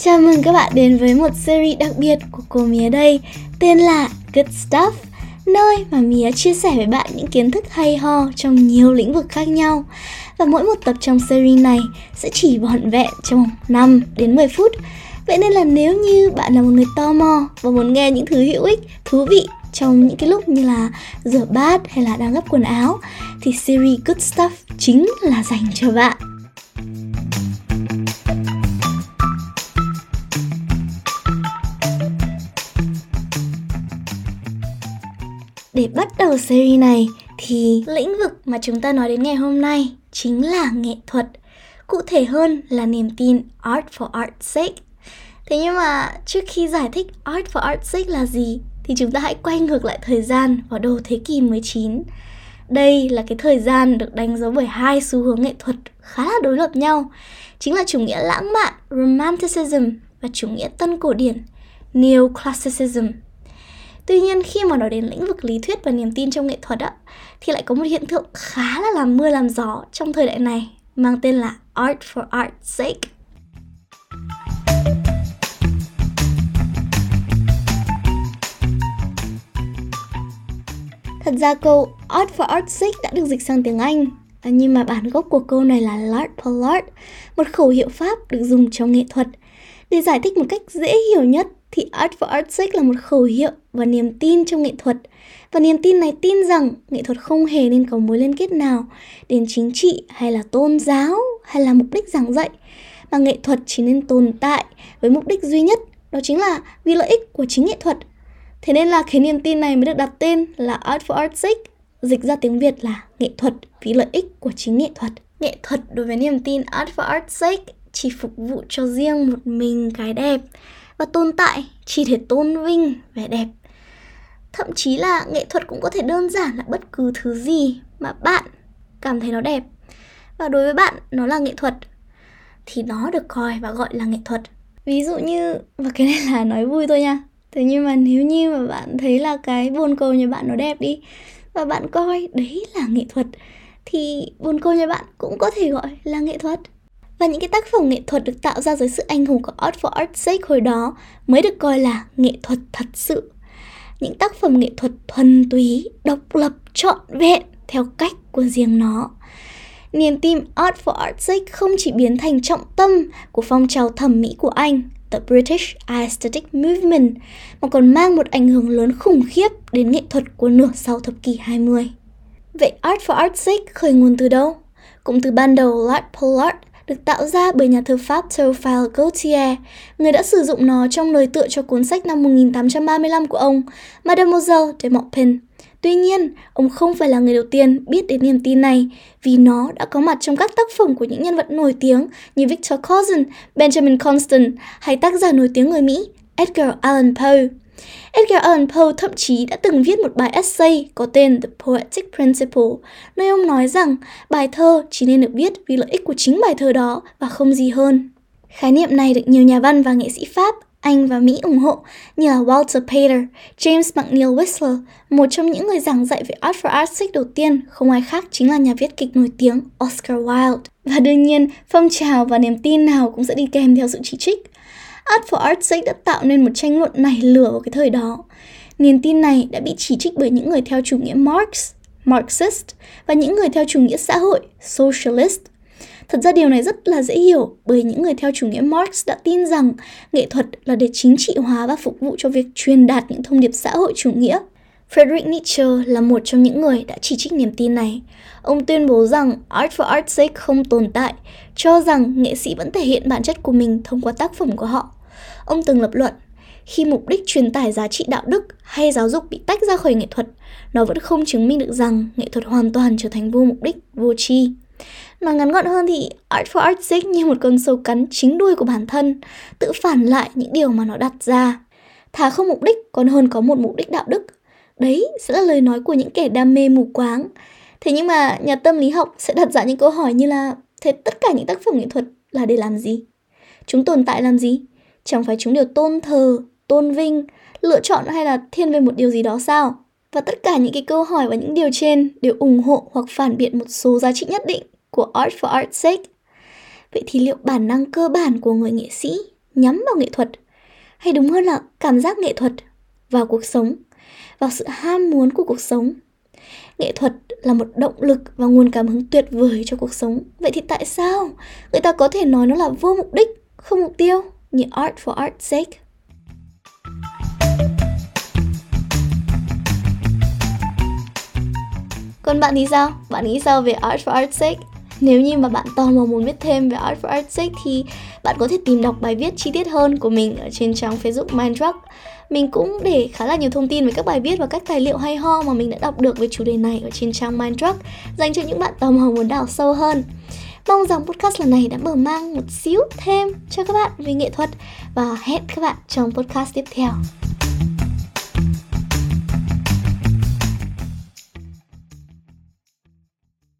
Chào mừng các bạn đến với một series đặc biệt của cô Mía đây Tên là Good Stuff Nơi mà Mía chia sẻ với bạn những kiến thức hay ho trong nhiều lĩnh vực khác nhau Và mỗi một tập trong series này sẽ chỉ vỏn vẹn trong 5 đến 10 phút Vậy nên là nếu như bạn là một người tò mò và muốn nghe những thứ hữu ích, thú vị trong những cái lúc như là rửa bát hay là đang gấp quần áo thì series Good Stuff chính là dành cho bạn. Để bắt đầu series này thì lĩnh vực mà chúng ta nói đến ngày hôm nay chính là nghệ thuật. Cụ thể hơn là niềm tin Art for Art's sake. Thế nhưng mà trước khi giải thích Art for Art's sake là gì thì chúng ta hãy quay ngược lại thời gian vào đầu thế kỷ 19. Đây là cái thời gian được đánh dấu bởi hai xu hướng nghệ thuật khá là đối lập nhau, chính là chủ nghĩa lãng mạn Romanticism và chủ nghĩa tân cổ điển Neoclassicism. Tuy nhiên khi mà nói đến lĩnh vực lý thuyết và niềm tin trong nghệ thuật á, thì lại có một hiện tượng khá là làm mưa làm gió trong thời đại này mang tên là Art for Art's sake. Thật ra câu Art for Art's sake đã được dịch sang tiếng Anh nhưng mà bản gốc của câu này là L'art pour l'art, một khẩu hiệu Pháp được dùng trong nghệ thuật. Để giải thích một cách dễ hiểu nhất thì Art for Art's sake là một khẩu hiệu và niềm tin trong nghệ thuật. Và niềm tin này tin rằng nghệ thuật không hề nên có mối liên kết nào đến chính trị hay là tôn giáo hay là mục đích giảng dạy, mà nghệ thuật chỉ nên tồn tại với mục đích duy nhất, đó chính là vì lợi ích của chính nghệ thuật. Thế nên là cái niềm tin này mới được đặt tên là Art for Art's sake, dịch ra tiếng Việt là nghệ thuật vì lợi ích của chính nghệ thuật. Nghệ thuật đối với niềm tin Art for Art's sake chỉ phục vụ cho riêng một mình cái đẹp và tồn tại chỉ để tôn vinh vẻ đẹp. Thậm chí là nghệ thuật cũng có thể đơn giản là bất cứ thứ gì mà bạn cảm thấy nó đẹp. Và đối với bạn, nó là nghệ thuật, thì nó được coi và gọi là nghệ thuật. Ví dụ như, và cái này là nói vui thôi nha. Thế nhưng mà nếu như mà bạn thấy là cái bồn cầu nhà bạn nó đẹp đi, và bạn coi đấy là nghệ thuật, thì bồn cầu nhà bạn cũng có thể gọi là nghệ thuật. Và những cái tác phẩm nghệ thuật được tạo ra dưới sự anh hùng của Art for Art's sake hồi đó mới được coi là nghệ thuật thật sự. Những tác phẩm nghệ thuật thuần túy, độc lập, trọn vẹn theo cách của riêng nó. Niềm tin Art for Art's sake không chỉ biến thành trọng tâm của phong trào thẩm mỹ của Anh, The British Aesthetic Movement, mà còn mang một ảnh hưởng lớn khủng khiếp đến nghệ thuật của nửa sau thập kỷ 20. Vậy Art for Art's sake khởi nguồn từ đâu? Cũng từ ban đầu L'Art Pollard được tạo ra bởi nhà thơ Pháp Théophile Gautier, người đã sử dụng nó trong lời tựa cho cuốn sách năm 1835 của ông, Mademoiselle de Maupin. Tuy nhiên, ông không phải là người đầu tiên biết đến niềm tin này vì nó đã có mặt trong các tác phẩm của những nhân vật nổi tiếng như Victor Cousin, Benjamin Constant hay tác giả nổi tiếng người Mỹ Edgar Allan Poe. Edgar Allan Poe thậm chí đã từng viết một bài essay có tên The Poetic Principle, nơi ông nói rằng bài thơ chỉ nên được viết vì lợi ích của chính bài thơ đó và không gì hơn. Khái niệm này được nhiều nhà văn và nghệ sĩ Pháp, Anh và Mỹ ủng hộ như là Walter Pater, James McNeill Whistler, một trong những người giảng dạy về Art for Art's đầu tiên không ai khác chính là nhà viết kịch nổi tiếng Oscar Wilde. Và đương nhiên, phong trào và niềm tin nào cũng sẽ đi kèm theo sự chỉ trích. Art for Art's sake đã tạo nên một tranh luận nảy lửa vào cái thời đó. Niềm tin này đã bị chỉ trích bởi những người theo chủ nghĩa Marx, Marxist và những người theo chủ nghĩa xã hội, Socialist. Thật ra điều này rất là dễ hiểu bởi những người theo chủ nghĩa Marx đã tin rằng nghệ thuật là để chính trị hóa và phục vụ cho việc truyền đạt những thông điệp xã hội chủ nghĩa. Friedrich Nietzsche là một trong những người đã chỉ trích niềm tin này. Ông tuyên bố rằng Art for Art's sake không tồn tại, cho rằng nghệ sĩ vẫn thể hiện bản chất của mình thông qua tác phẩm của họ. Ông từng lập luận, khi mục đích truyền tải giá trị đạo đức hay giáo dục bị tách ra khỏi nghệ thuật, nó vẫn không chứng minh được rằng nghệ thuật hoàn toàn trở thành vô mục đích, vô tri. Nói ngắn gọn hơn thì Art for Art's sake như một con sâu cắn chính đuôi của bản thân, tự phản lại những điều mà nó đặt ra. Thà không mục đích còn hơn có một mục đích đạo đức. Đấy sẽ là lời nói của những kẻ đam mê mù quáng. Thế nhưng mà nhà tâm lý học sẽ đặt ra những câu hỏi như là Thế tất cả những tác phẩm nghệ thuật là để làm gì? Chúng tồn tại làm gì? Chẳng phải chúng đều tôn thờ, tôn vinh, lựa chọn hay là thiên về một điều gì đó sao? Và tất cả những cái câu hỏi và những điều trên đều ủng hộ hoặc phản biện một số giá trị nhất định của Art for Art's sake. Vậy thì liệu bản năng cơ bản của người nghệ sĩ, nhắm vào nghệ thuật hay đúng hơn là cảm giác nghệ thuật vào cuộc sống vào sự ham muốn của cuộc sống nghệ thuật là một động lực và nguồn cảm hứng tuyệt vời cho cuộc sống vậy thì tại sao người ta có thể nói nó là vô mục đích không mục tiêu như art for art's sake Còn bạn thì sao? Bạn nghĩ sao về Art for Art's sake? Nếu như mà bạn tò mò muốn biết thêm về Art for Art's sake thì bạn có thể tìm đọc bài viết chi tiết hơn của mình ở trên trang Facebook Mindruck. Mình cũng để khá là nhiều thông tin về các bài viết và các tài liệu hay ho mà mình đã đọc được về chủ đề này ở trên trang Mindruck dành cho những bạn tò mò muốn đào sâu hơn. Mong rằng podcast lần này đã mở mang một xíu thêm cho các bạn về nghệ thuật và hẹn các bạn trong podcast tiếp theo.